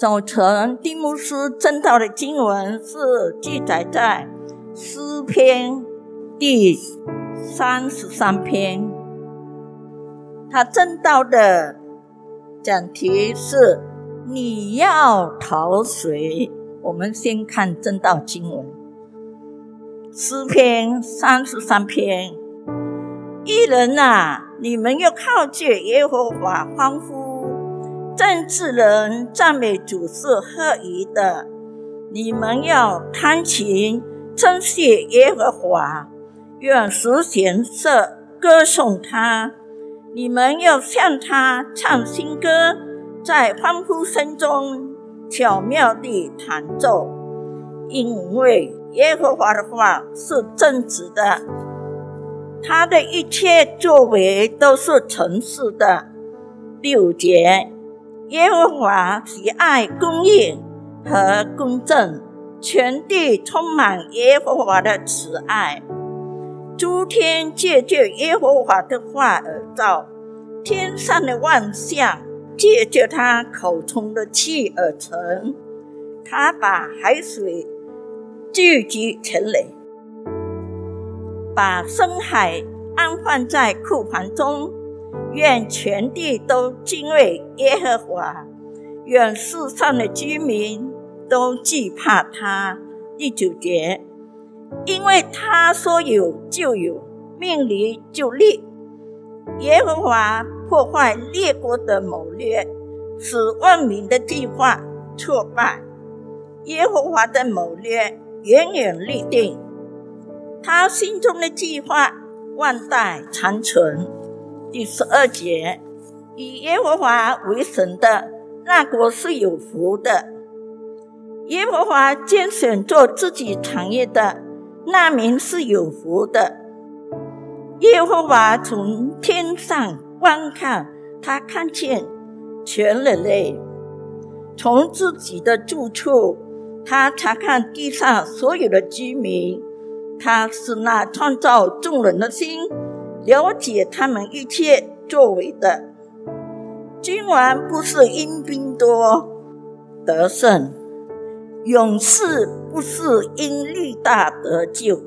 早晨，蒂姆斯正道的经文是记载在诗篇第三十三篇。他正道的讲题是：你要逃谁？我们先看正道经文，诗篇三十三篇。一人啊，你们要靠近耶和华欢呼；正直人赞美主是合宜的。你们要弹琴称谢耶和华，愿十弦色歌颂他。你们要向他唱新歌，在欢呼声中巧妙地弹奏，因为耶和华的话是正直的。他的一切作为都是诚实的。第五节，耶和华喜爱公义和公正，全地充满耶和华的慈爱。诸天借着耶和华的话而造，天上的万象借着他口中的气而成。他把海水聚集成垒。把深海安放在库房中，愿全地都敬畏耶和华，愿世上的居民都惧怕他。第九节，因为他说有就有，命里就立。耶和华破坏列国的谋略，使万民的计划挫败。耶和华的谋略远远立定。他心中的计划万代长存。第十二节，以耶和华为神的那国是有福的；耶和华拣选做自己产业的那民是有福的。耶和华从天上观看，他看见全人类；从自己的住处，他查看地上所有的居民。他是那创造众人的心，了解他们一切作为的。君王不是因兵多得胜，勇士不是因力大得救。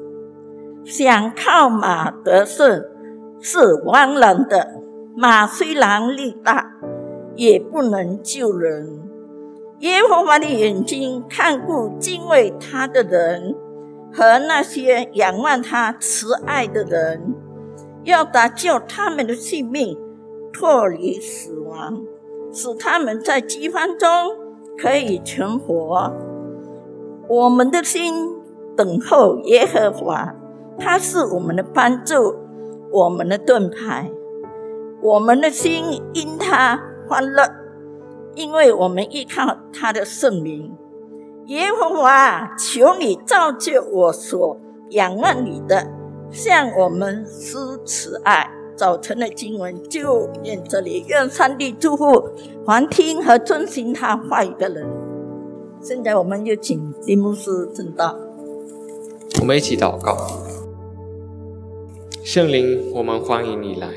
想靠马得胜是枉然的。马虽然力大，也不能救人。耶和华的眼睛看顾敬畏他的人。和那些仰望他慈爱的人，要搭救他们的性命，脱离死亡，使他们在饥荒中可以存活。我们的心等候耶和华，他是我们的帮助，我们的盾牌。我们的心因他欢乐，因为我们依靠他的圣名。耶和华，求你造就我所仰望你的，向我们施慈爱。早晨的经文就念这里，愿上帝祝福凡听和遵循他话语的人。现在我们就请蒂姆斯正道。我们一起祷告，圣灵，我们欢迎你来，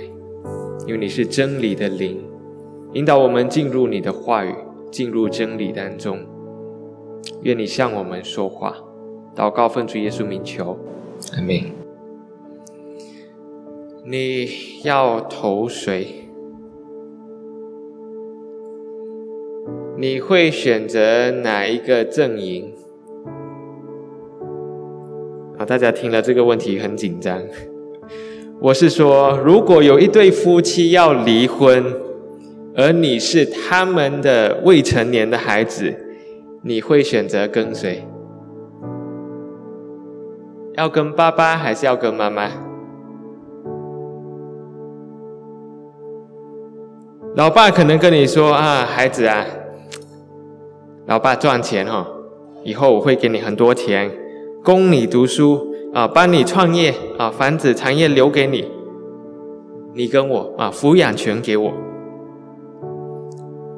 因为你是真理的灵，引导我们进入你的话语，进入真理当中。愿你向我们说话，祷告奉主耶稣名求，阿门。你要投谁？你会选择哪一个阵营？啊，大家听了这个问题很紧张。我是说，如果有一对夫妻要离婚，而你是他们的未成年的孩子。你会选择跟谁？要跟爸爸还是要跟妈妈？老爸可能跟你说啊，孩子啊，老爸赚钱哈，以后我会给你很多钱，供你读书啊，帮你创业啊，房子产业留给你，你跟我啊，抚养权给我。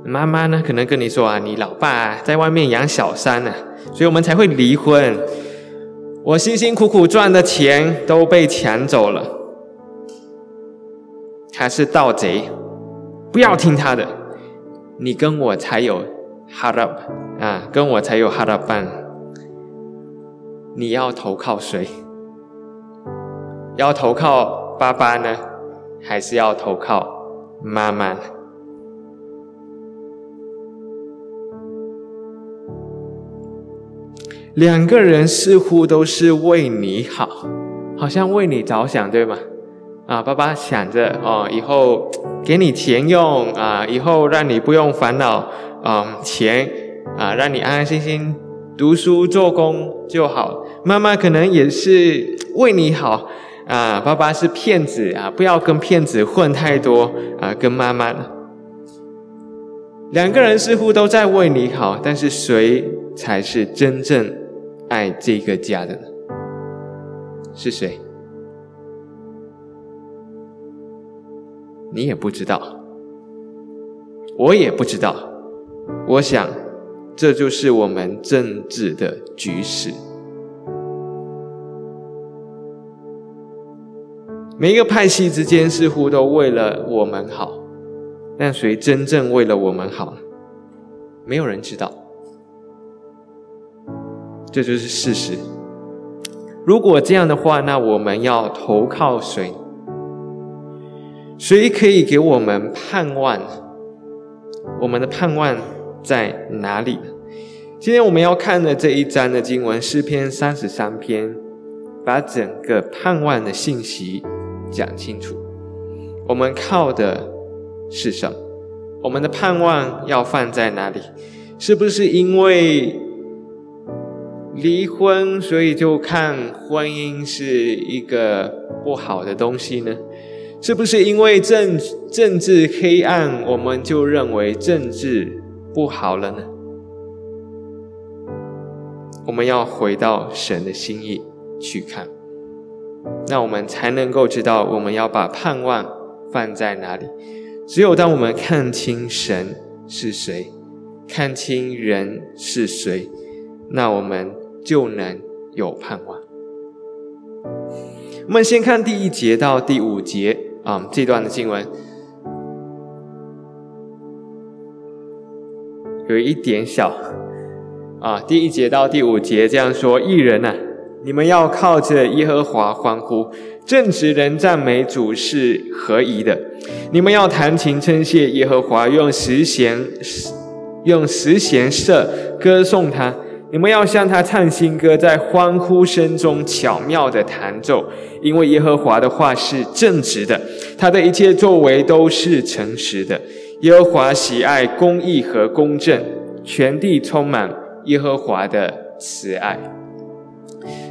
妈妈呢，可能跟你说啊，你老爸在外面养小三呢，所以我们才会离婚。我辛辛苦苦赚的钱都被抢走了，他是盗贼，不要听他的。你跟我才有 harap 啊，跟我才有 h a r up 办。你要投靠谁？要投靠爸爸呢，还是要投靠妈妈？两个人似乎都是为你好，好像为你着想，对吗？啊，爸爸想着哦，以后给你钱用啊，以后让你不用烦恼啊钱啊，让你安安心心读书做工就好。妈妈可能也是为你好啊，爸爸是骗子啊，不要跟骗子混太多啊，跟妈妈。两个人似乎都在为你好，但是谁才是真正？爱这个家的呢是谁？你也不知道，我也不知道。我想，这就是我们政治的局势。每一个派系之间似乎都为了我们好，但谁真正为了我们好？没有人知道。这就是事实。如果这样的话，那我们要投靠谁？谁可以给我们盼望？我们的盼望在哪里？今天我们要看的这一章的经文诗篇三十三篇，把整个盼望的信息讲清楚。我们靠的是什么？我们的盼望要放在哪里？是不是因为？离婚，所以就看婚姻是一个不好的东西呢？是不是因为政政治黑暗，我们就认为政治不好了呢？我们要回到神的心意去看，那我们才能够知道我们要把盼望放在哪里。只有当我们看清神是谁，看清人是谁，那我们。就能有盼望。我们先看第一节到第五节啊，这段的经文有一点小啊。第一节到第五节这样说：艺人呐，你们要靠着耶和华欢呼；正直人赞美主是合宜的。你们要弹琴称谢耶和华，用十弦用十弦瑟歌颂他。你们要向他唱新歌，在欢呼声中巧妙的弹奏，因为耶和华的话是正直的，他的一切作为都是诚实的。耶和华喜爱公义和公正，全地充满耶和华的慈爱。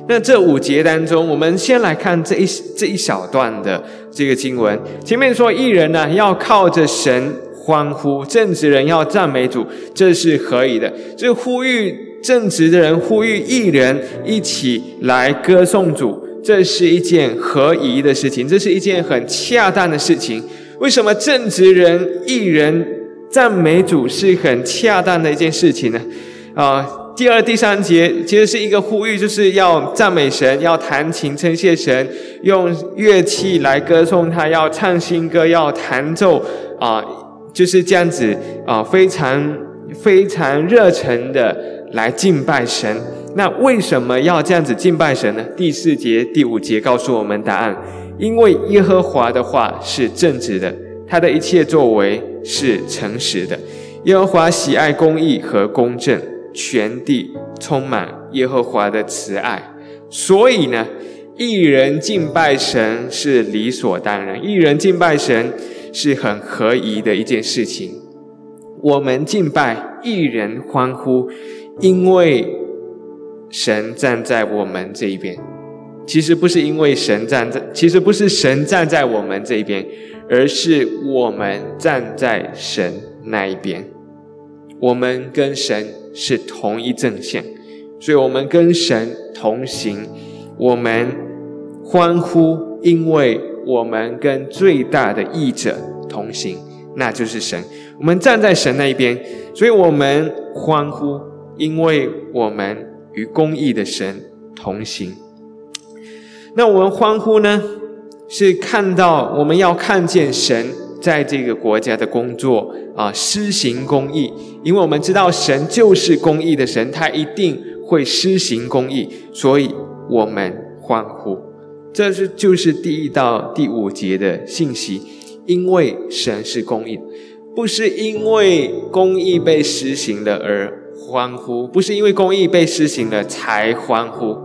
那这五节当中，我们先来看这一这一小段的这个经文。前面说，艺人呢要靠着神欢呼，正直人要赞美主，这是可以的。这呼吁。正直的人呼吁艺人一起来歌颂主，这是一件合宜的事情，这是一件很恰当的事情。为什么正直人艺人赞美主是很恰当的一件事情呢？啊，第二、第三节其实是一个呼吁，就是要赞美神，要弹琴称谢神，用乐器来歌颂他，要唱新歌，要弹奏啊，就是这样子啊，非常非常热忱的。来敬拜神，那为什么要这样子敬拜神呢？第四节、第五节告诉我们答案：因为耶和华的话是正直的，他的一切作为是诚实的。耶和华喜爱公义和公正，全地充满耶和华的慈爱。所以呢，一人敬拜神是理所当然，一人敬拜神是很合宜的一件事情。我们敬拜，一人欢呼。因为神站在我们这一边，其实不是因为神站在，其实不是神站在我们这一边，而是我们站在神那一边。我们跟神是同一阵线，所以我们跟神同行。我们欢呼，因为我们跟最大的义者同行，那就是神。我们站在神那一边，所以我们欢呼。因为我们与公义的神同行，那我们欢呼呢？是看到我们要看见神在这个国家的工作啊，施行公义，因为我们知道神就是公义的神，他一定会施行公义，所以我们欢呼。这是就是第一到第五节的信息，因为神是公义，不是因为公义被实行了而欢呼，不是因为公义被实行了才欢呼。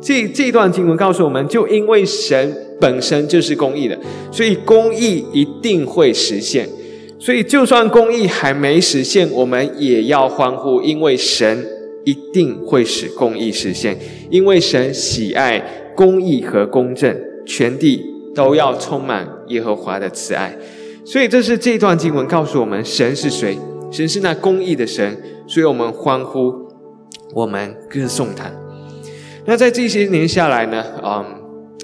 这这段经文告诉我们，就因为神本身就是公义的，所以公义一定会实现。所以就算公义还没实现，我们也要欢呼，因为神一定会使公义实现。因为神喜爱公义和公正，全地都要充满耶和华的慈爱。所以这是这段经文告诉我们，神是谁？神是那公义的神，所以我们欢呼，我们歌颂他。那在这些年下来呢，嗯，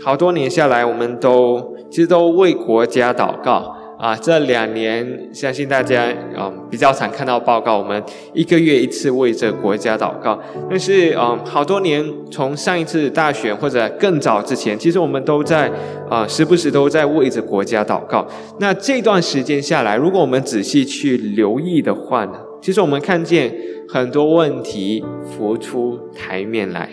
好多年下来，我们都其实都为国家祷告啊。这两年，相信大家嗯比较常看到报告，我们一个月一次为这国家祷告。但是嗯，好多年从上一次大选或者更早之前，其实我们都在啊时不时都在为着国家祷告。那这段时间下来，如果我们仔细去留意的话呢，其实我们看见很多问题浮出台面来。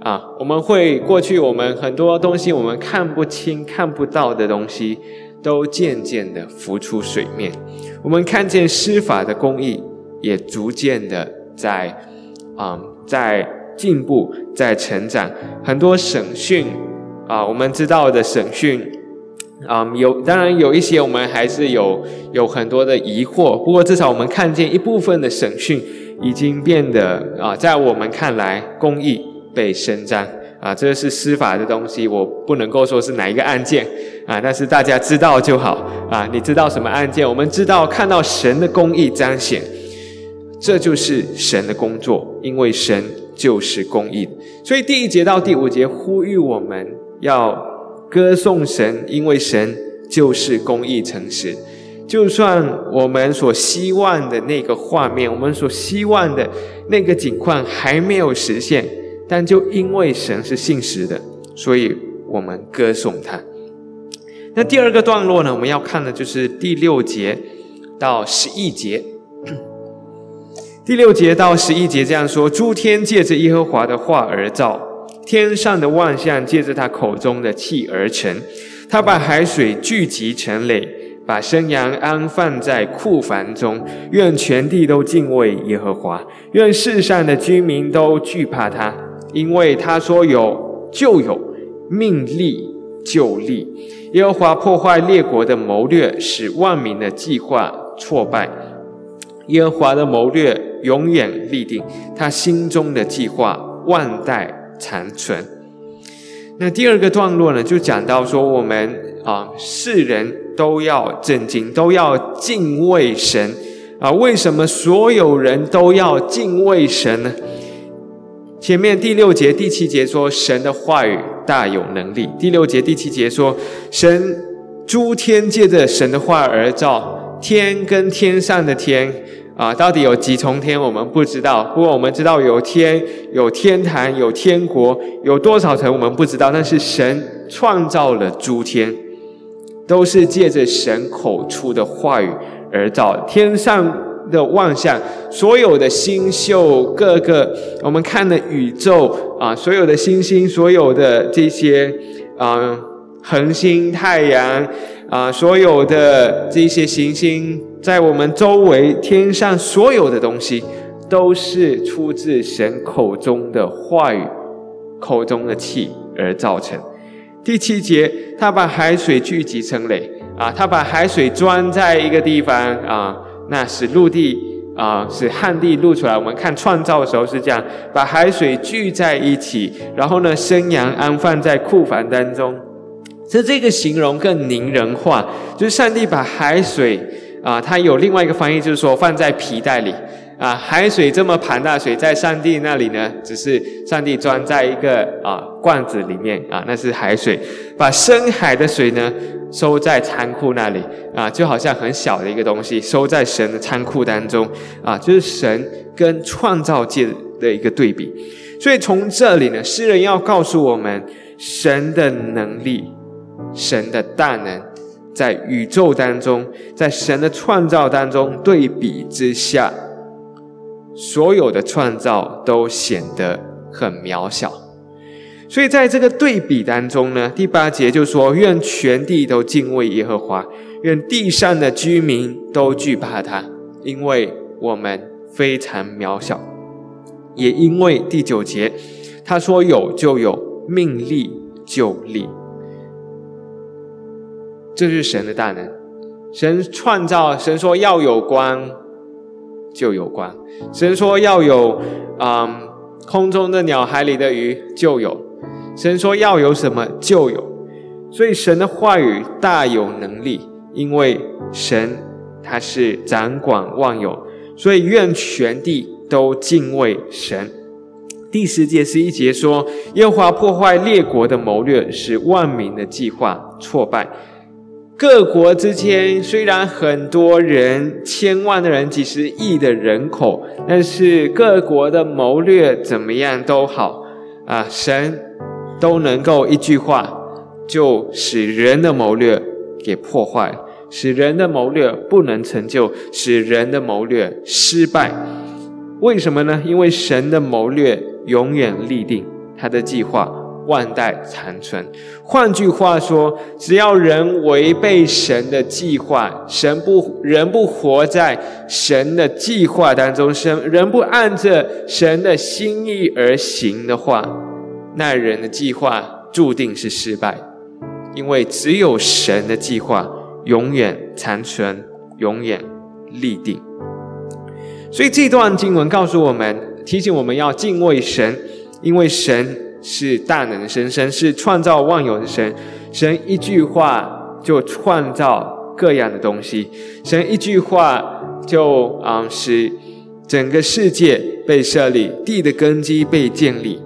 啊，我们会过去，我们很多东西我们看不清、看不到的东西，都渐渐的浮出水面。我们看见司法的公义也逐渐的在啊，在进步、在成长。很多审讯啊，我们知道的审讯啊，有当然有一些我们还是有有很多的疑惑。不过至少我们看见一部分的审讯已经变得啊，在我们看来公义。被伸张啊，这是司法的东西，我不能够说是哪一个案件啊，但是大家知道就好啊。你知道什么案件？我们知道看到神的公义彰显，这就是神的工作，因为神就是公义。所以第一节到第五节呼吁我们要歌颂神，因为神就是公义诚实。就算我们所希望的那个画面，我们所希望的那个景况还没有实现。但就因为神是信实的，所以我们歌颂他。那第二个段落呢？我们要看的就是第六节到十一节。第六节到十一节这样说：诸天借着耶和华的话而造，天上的万象借着他口中的气而成。他把海水聚集成垒，把生羊安放在库房中。愿全地都敬畏耶和华，愿世上的居民都惧怕他。因为他说有就有，命立就立。耶和华破坏列国的谋略，使万民的计划挫败。耶和华的谋略永远立定，他心中的计划万代残存。那第二个段落呢，就讲到说，我们啊，世人都要震惊，都要敬畏神啊。为什么所有人都要敬畏神呢？前面第六节、第七节说神的话语大有能力。第六节、第七节说神诸天借着神的话而造，天跟天上的天啊，到底有几重天我们不知道。不过我们知道有天、有天坛、有天国，有多少层我们不知道。但是神创造了诸天，都是借着神口出的话语而造。天上。的万象所有的星宿，各个我们看的宇宙啊，所有的星星，所有的这些啊恒星、太阳啊，所有的这些行星，在我们周围天上所有的东西，都是出自神口中的话语、口中的气而造成。第七节，他把海水聚集成垒啊，他把海水装在一个地方啊。那使陆地啊，使旱地露出来。我们看创造的时候是这样，把海水聚在一起，然后呢，生阳安放在库房当中。其实这个形容更拟人化，就是上帝把海水啊，它有另外一个翻译，就是说放在皮带里啊。海水这么庞大水，在上帝那里呢，只是上帝装在一个啊罐子里面啊，那是海水。把深海的水呢。收在仓库那里啊，就好像很小的一个东西，收在神的仓库当中啊，就是神跟创造界的一个对比。所以从这里呢，诗人要告诉我们，神的能力、神的大能在宇宙当中，在神的创造当中对比之下，所有的创造都显得很渺小。所以在这个对比当中呢，第八节就说：“愿全地都敬畏耶和华，愿地上的居民都惧怕他，因为我们非常渺小。”也因为第九节他说：“有就有，命立就立。”这是神的大能。神创造，神说要有光，就有光；神说要有，嗯，空中的鸟、海里的鱼，就有。神说要有什么就有，所以神的话语大有能力，因为神他是掌管万有，所以愿全地都敬畏神。第十节十一节说：耶和华破坏列国的谋略，使万民的计划挫败。各国之间虽然很多人，千万的人，几十亿的人口，但是各国的谋略怎么样都好啊，神。都能够一句话就使人的谋略给破坏，使人的谋略不能成就，使人的谋略失败。为什么呢？因为神的谋略永远立定，他的计划万代长存。换句话说，只要人违背神的计划，神不人不活在神的计划当中，神人不按着神的心意而行的话。那人的计划注定是失败，因为只有神的计划永远长存，永远立定。所以这段经文告诉我们，提醒我们要敬畏神，因为神是大能的神，神是创造万有的神，神一句话就创造各样的东西，神一句话就啊使整个世界被设立，地的根基被建立。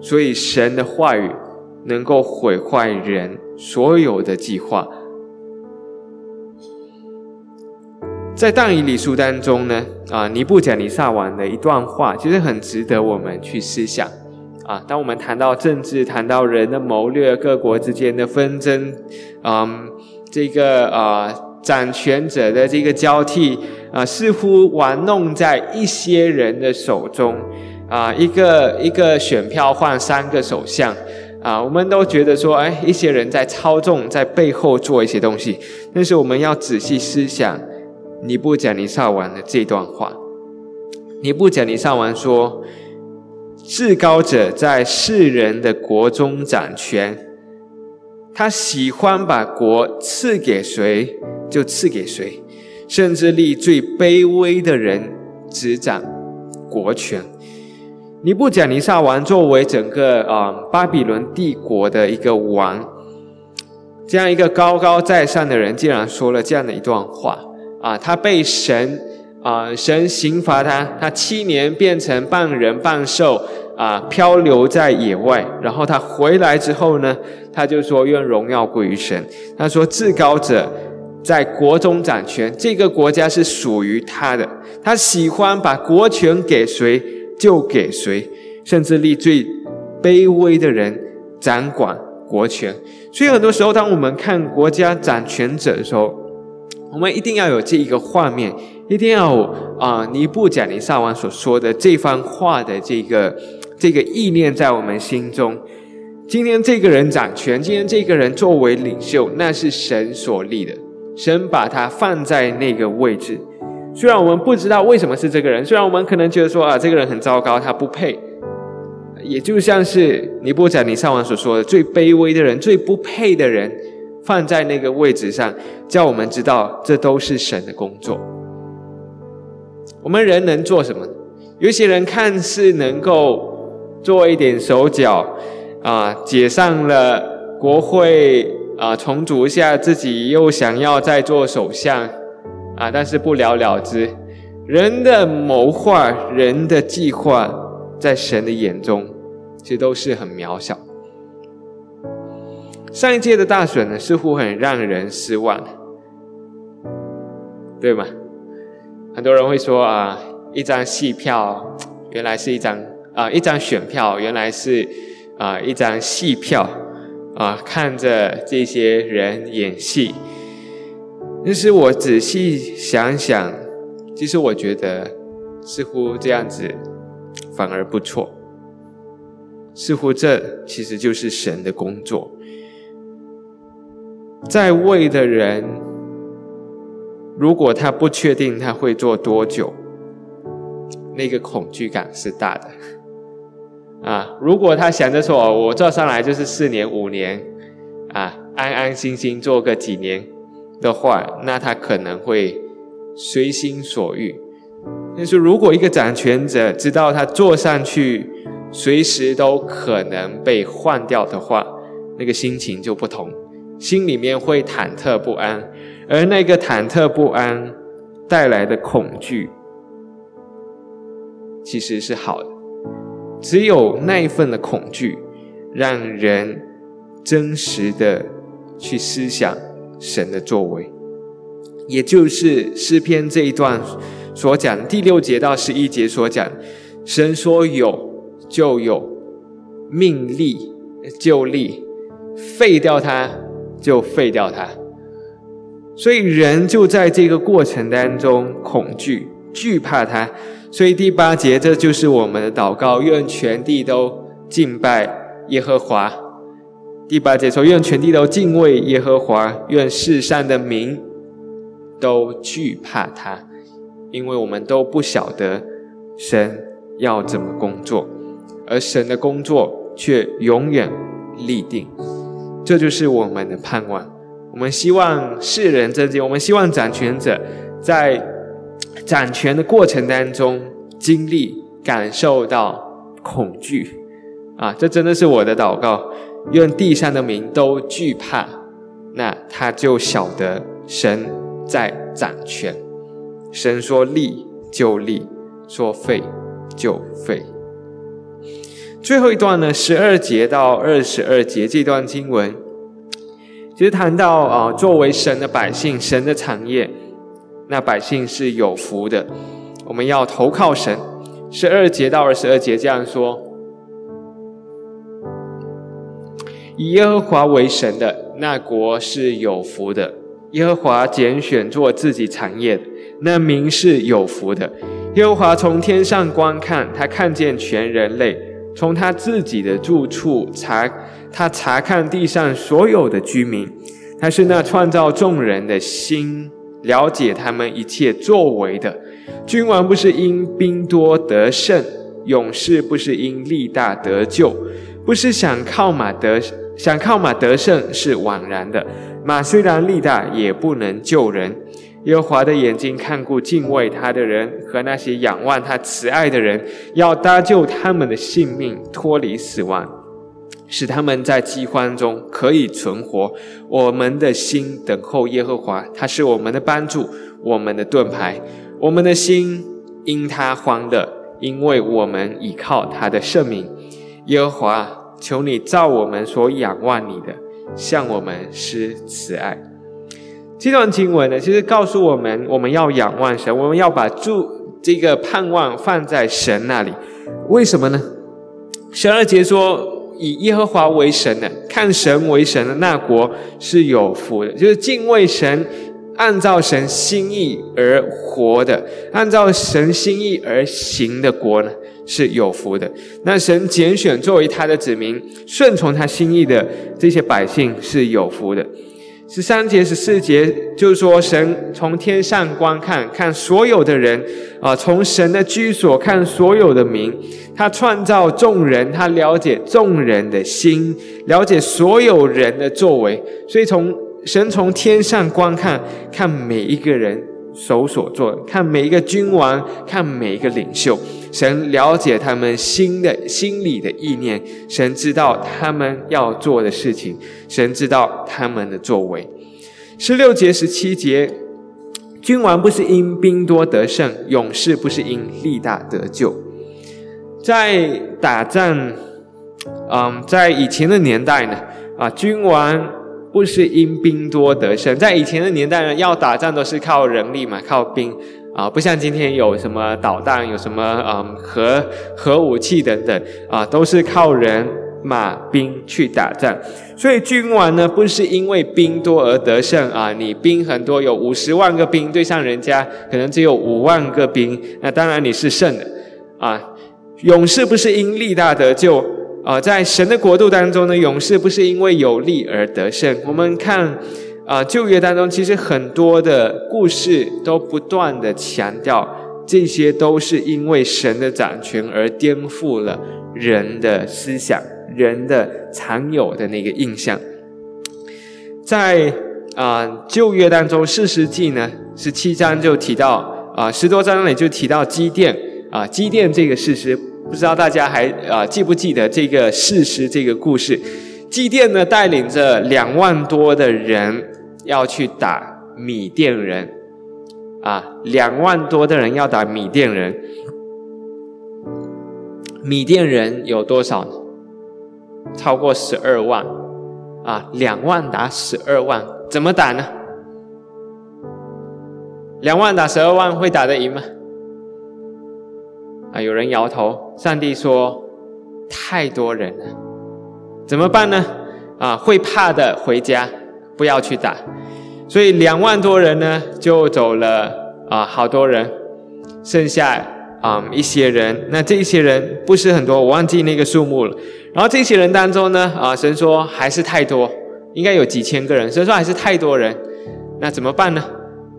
所以，神的话语能够毁坏人所有的计划。在但以理书当中呢，啊，尼布甲尼撒王的一段话，其实很值得我们去思想。啊，当我们谈到政治，谈到人的谋略，各国之间的纷争，嗯，这个啊，掌权者的这个交替，啊，似乎玩弄在一些人的手中。啊，一个一个选票换三个首相，啊，我们都觉得说，哎，一些人在操纵，在背后做一些东西。但是我们要仔细思想，尼布甲尼撒王的这段话。尼布甲尼撒王说：“至高者在世人的国中掌权，他喜欢把国赐给谁就赐给谁，甚至立最卑微的人执掌国权。”尼布甲尼撒王作为整个啊巴比伦帝国的一个王，这样一个高高在上的人，竟然说了这样的一段话啊！他被神啊神刑罚他，他七年变成半人半兽啊，漂流在野外。然后他回来之后呢，他就说：“愿荣耀归于神。”他说：“至高者在国中掌权，这个国家是属于他的，他喜欢把国权给谁。”就给谁，甚至立最卑微的人掌管国权。所以很多时候，当我们看国家掌权者的时候，我们一定要有这一个画面，一定要啊尼布甲尼撒王所说的这番话的这个这个意念在我们心中。今天这个人掌权，今天这个人作为领袖，那是神所立的，神把他放在那个位置。虽然我们不知道为什么是这个人，虽然我们可能觉得说啊，这个人很糟糕，他不配，也就像是尼布甲尼撒王所说的，最卑微的人、最不配的人，放在那个位置上，叫我们知道这都是神的工作。我们人能做什么？有些人看似能够做一点手脚，啊，解散了国会，啊，重组一下自己，又想要再做首相。啊，但是不了了之。人的谋划，人的计划，在神的眼中，其实都是很渺小。上一届的大选呢，似乎很让人失望，对吗？很多人会说啊，一张戏票，原来是一张啊，一张选票，原来是啊，一张戏票啊，看着这些人演戏。但是我仔细想想，其实我觉得似乎这样子反而不错。似乎这其实就是神的工作，在位的人，如果他不确定他会做多久，那个恐惧感是大的。啊，如果他想着说，我做上来就是四年五年，啊，安安心心做个几年的话，那他可能会随心所欲。但是如果一个掌权者知道他坐上去，随时都可能被换掉的话，那个心情就不同，心里面会忐忑不安，而那个忐忑不安带来的恐惧，其实是好的。只有那一份的恐惧，让人真实的去思想神的作为，也就是诗篇这一段所讲第六节到十一节所讲，神说有。就有命立就立，废掉它就废掉它，所以人就在这个过程当中恐惧惧怕它。所以第八节这就是我们的祷告：愿全地都敬拜耶和华。第八节说：愿全地都敬畏耶和华，愿世上的民都惧怕他，因为我们都不晓得神要怎么工作。而神的工作却永远立定，这就是我们的盼望。我们希望世人真经，我们希望掌权者在掌权的过程当中经历、感受到恐惧啊！这真的是我的祷告。愿地上的民都惧怕，那他就晓得神在掌权。神说立就立，说废就废。最后一段呢，十二节到二十二节这段经文，其实谈到啊，作为神的百姓，神的产业，那百姓是有福的。我们要投靠神。十二节到二十二节这样说：以耶和华为神的那国是有福的；耶和华拣选做自己产业的那民是有福的。耶和华从天上观看，他看见全人类。从他自己的住处查，他查看地上所有的居民，他是那创造众人的心，了解他们一切作为的。君王不是因兵多得胜，勇士不是因力大得救，不是想靠马得想靠马得胜是枉然的。马虽然力大，也不能救人。耶和华的眼睛看顾敬畏他的人和那些仰望他慈爱的人，要搭救他们的性命，脱离死亡，使他们在饥荒中可以存活。我们的心等候耶和华，他是我们的帮助，我们的盾牌。我们的心因他欢乐，因为我们倚靠他的圣名。耶和华，求你照我们所仰望你的，向我们施慈爱。这段经文呢，其实告诉我们，我们要仰望神，我们要把住这个盼望放在神那里。为什么呢？十二节说，以耶和华为神的，看神为神的那国是有福的，就是敬畏神，按照神心意而活的，按照神心意而行的国呢，是有福的。那神拣选作为他的子民，顺从他心意的这些百姓是有福的。十三节、十四节，就是说，神从天上观看，看所有的人，啊，从神的居所看所有的民，他创造众人，他了解众人的心，了解所有人的作为，所以从神从天上观看，看每一个人。手所做，看每一个君王，看每一个领袖，神了解他们心的心里的意念，神知道他们要做的事情，神知道他们的作为。十六节、十七节，君王不是因兵多得胜，勇士不是因力大得救。在打仗，嗯，在以前的年代呢，啊，君王。不是因兵多得胜，在以前的年代呢，要打仗都是靠人力嘛，靠兵啊，不像今天有什么导弹，有什么嗯核核武器等等啊，都是靠人马兵去打仗。所以君王呢，不是因为兵多而得胜啊，你兵很多，有五十万个兵对上人家，可能只有五万个兵，那当然你是胜的啊。勇士不是因力大得救啊，在神的国度当中呢，勇士不是因为有力而得胜。我们看啊，旧约当中其实很多的故事都不断的强调，这些都是因为神的掌权而颠覆了人的思想。人的常有的那个印象，在啊旧约当中，四世纪呢十七章就提到啊十多章里就提到基甸啊基甸这个事实，不知道大家还啊记不记得这个事实这个故事？基甸呢带领着两万多的人要去打米甸人啊，两万多的人要打米甸人，米甸人有多少呢？超过十二万，啊，两万打十二万，怎么打呢？两万打十二万会打得赢吗？啊，有人摇头。上帝说：“太多人了，怎么办呢？啊，会怕的回家，不要去打。所以两万多人呢，就走了啊，好多人，剩下。”啊，一些人，那这一些人不是很多，我忘记那个数目了。然后这些人当中呢，啊，神说还是太多，应该有几千个人。神说还是太多人，那怎么办呢？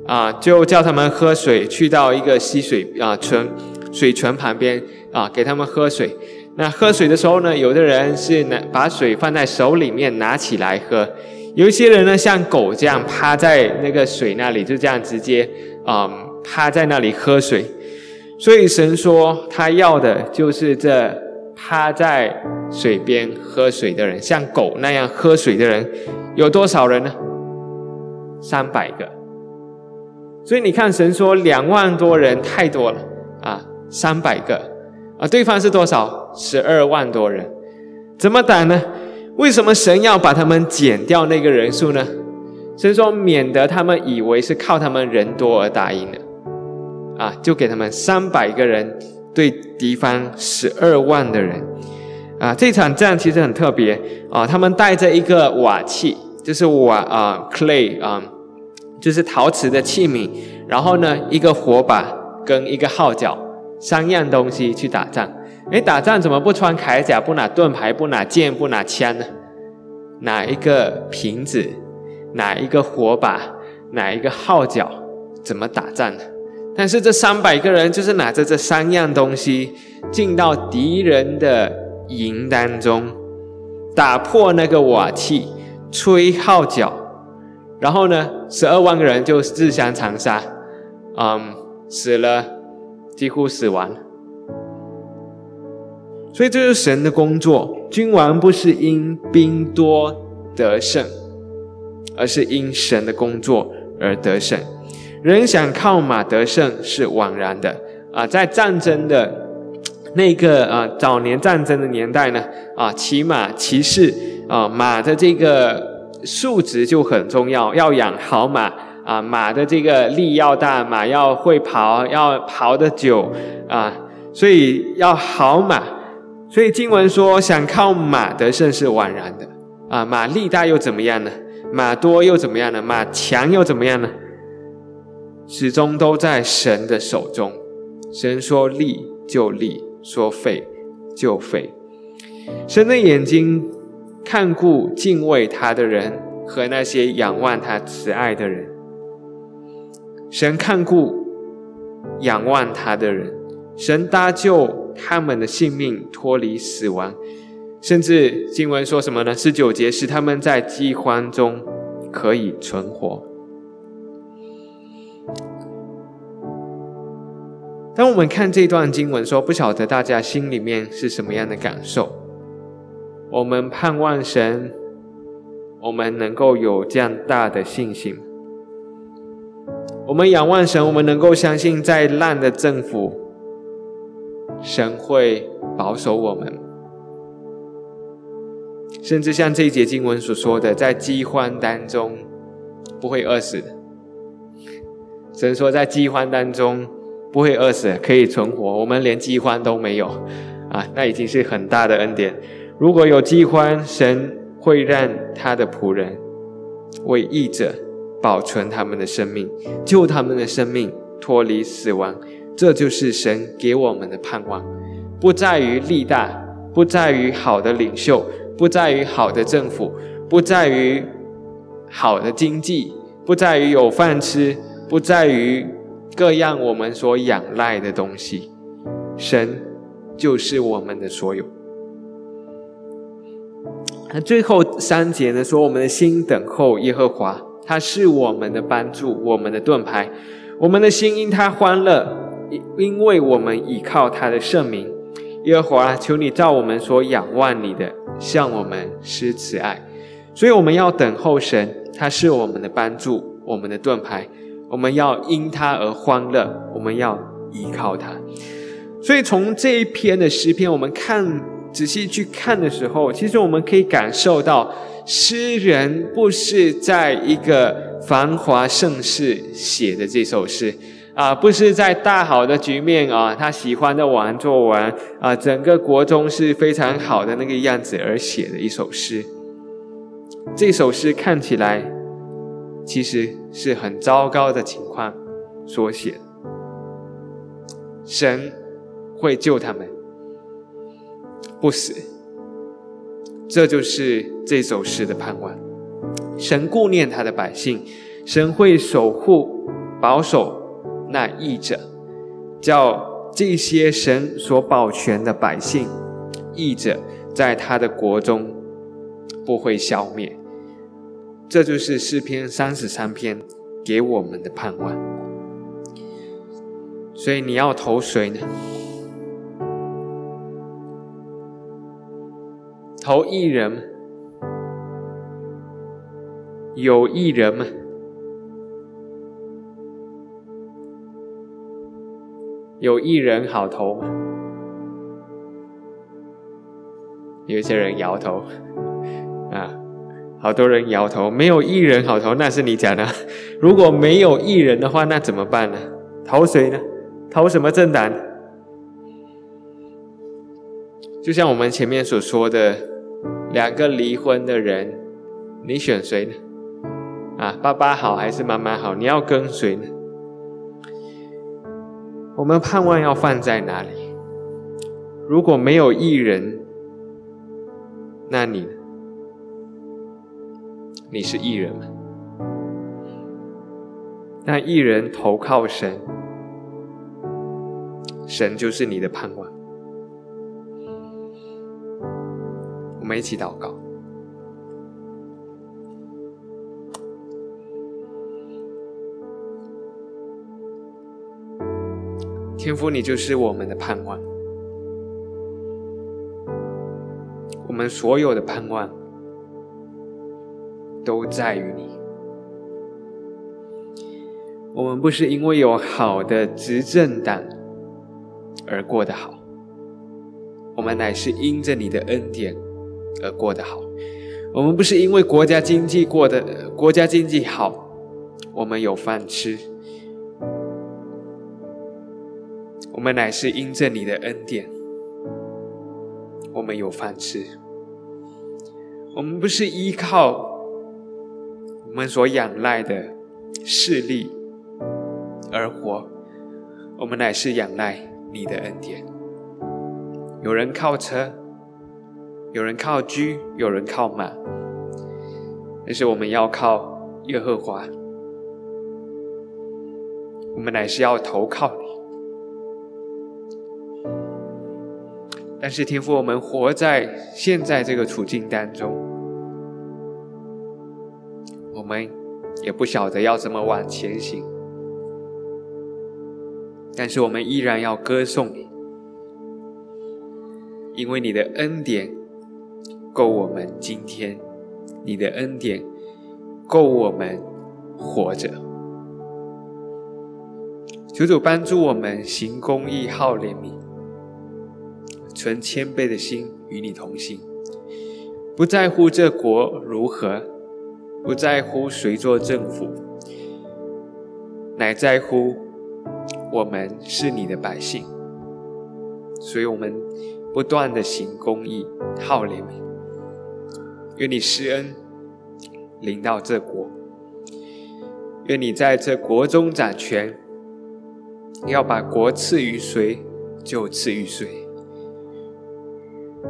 啊，就叫他们喝水，去到一个溪水啊泉水泉旁边啊，给他们喝水。那喝水的时候呢，有的人是拿把水放在手里面拿起来喝，有一些人呢像狗这样趴在那个水那里，就这样直接啊趴在那里喝水。所以神说，他要的就是这趴在水边喝水的人，像狗那样喝水的人，有多少人呢？三百个。所以你看，神说两万多人太多了啊，三百个啊，对方是多少？十二万多人，怎么打呢？为什么神要把他们减掉那个人数呢？神说，免得他们以为是靠他们人多而打赢的。啊，就给他们三百个人对敌方十二万的人，啊，这场战其实很特别啊。他们带着一个瓦器，就是瓦啊，clay 啊，就是陶瓷的器皿，然后呢，一个火把跟一个号角，三样东西去打仗。哎，打仗怎么不穿铠甲，不拿盾牌，不拿剑，不拿枪呢？哪一个瓶子，哪一个火把，哪一个号角，怎么打仗呢？但是这三百个人就是拿着这三样东西进到敌人的营当中，打破那个瓦器，吹号角，然后呢，十二万个人就自相残杀，嗯，死了，几乎死完。所以这是神的工作，君王不是因兵多得胜，而是因神的工作而得胜。人想靠马得胜是枉然的啊！在战争的那个啊早年战争的年代呢啊，骑马骑士啊，马的这个素质就很重要，要养好马啊，马的这个力要大，马要会跑，要跑得久啊，所以要好马。所以经文说，想靠马得胜是枉然的啊！马力大又怎么样呢？马多又怎么样呢？马强又怎么样呢？始终都在神的手中，神说立就立，说废就废。神的眼睛看顾敬畏他的人和那些仰望他慈爱的人。神看顾仰望他的人，神搭救他们的性命脱离死亡，甚至经文说什么呢？十九节是他们在饥荒中可以存活。当我们看这段经文，说不晓得大家心里面是什么样的感受？我们盼望神，我们能够有这样大的信心。我们仰望神，我们能够相信，在烂的政府，神会保守我们。甚至像这一节经文所说的，在饥荒当中不会饿死的。神说，在饥荒当中。不会饿死，可以存活。我们连饥荒都没有，啊，那已经是很大的恩典。如果有饥荒，神会让他的仆人为义者保存他们的生命，救他们的生命脱离死亡。这就是神给我们的盼望，不在于力大，不在于好的领袖，不在于好的政府，不在于好的经济，不在于有饭吃，不在于各样我们所仰赖的东西。神就是我们的所有。那最后三节呢？说我们的心等候耶和华，他是我们的帮助，我们的盾牌。我们的心因他欢乐，因因为我们倚靠他的圣名。耶和华，求你照我们所仰望你的，向我们施慈爱。所以我们要等候神，他是我们的帮助，我们的盾牌。我们要因他而欢乐，我们要依靠他。所以从这一篇的诗篇，我们看。仔细去看的时候，其实我们可以感受到，诗人不是在一个繁华盛世写的这首诗，啊，不是在大好的局面啊，他喜欢的玩做完啊，整个国中是非常好的那个样子而写的一首诗。这首诗看起来其实是很糟糕的情况所写，神会救他们。不死，这就是这首诗的盼望。神顾念他的百姓，神会守护、保守那义者，叫这些神所保全的百姓、义者，在他的国中不会消灭。这就是诗篇三十三篇给我们的盼望。所以你要投谁呢？投艺人？有艺人吗？有艺人好投吗？有一些人摇头，啊，好多人摇头。没有艺人好投，那是你讲的。如果没有艺人的话，那怎么办呢？投谁呢？投什么政党？就像我们前面所说的。两个离婚的人，你选谁呢？啊，爸爸好还是妈妈好？你要跟谁呢？我们盼望要放在哪里？如果没有艺人，那你？你是艺人吗？那艺人投靠神，神就是你的盼望。我们一起祷告，天父，你就是我们的盼望，我们所有的盼望都在于你。我们不是因为有好的执政党而过得好，我们乃是因着你的恩典。而过得好，我们不是因为国家经济过得国家经济好，我们有饭吃，我们乃是因着你的恩典，我们有饭吃。我们不是依靠我们所仰赖的势力而活，我们乃是仰赖你的恩典。有人靠车。有人靠车，有人靠马，但是我们要靠耶和华。我们乃是要投靠你。但是天父，我们活在现在这个处境当中，我们也不晓得要怎么往前行。但是我们依然要歌颂你，因为你的恩典。够我们今天，你的恩典够我们活着。求主帮助我们行公义、好怜悯，存谦卑的心与你同行，不在乎这国如何，不在乎谁做政府，乃在乎我们是你的百姓，所以我们。不断的行公义，好怜悯。愿你施恩领到这国，愿你在这国中掌权。要把国赐予谁，就赐予谁。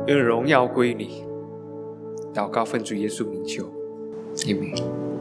愿荣耀归你。祷告奉主耶稣名求，阿门。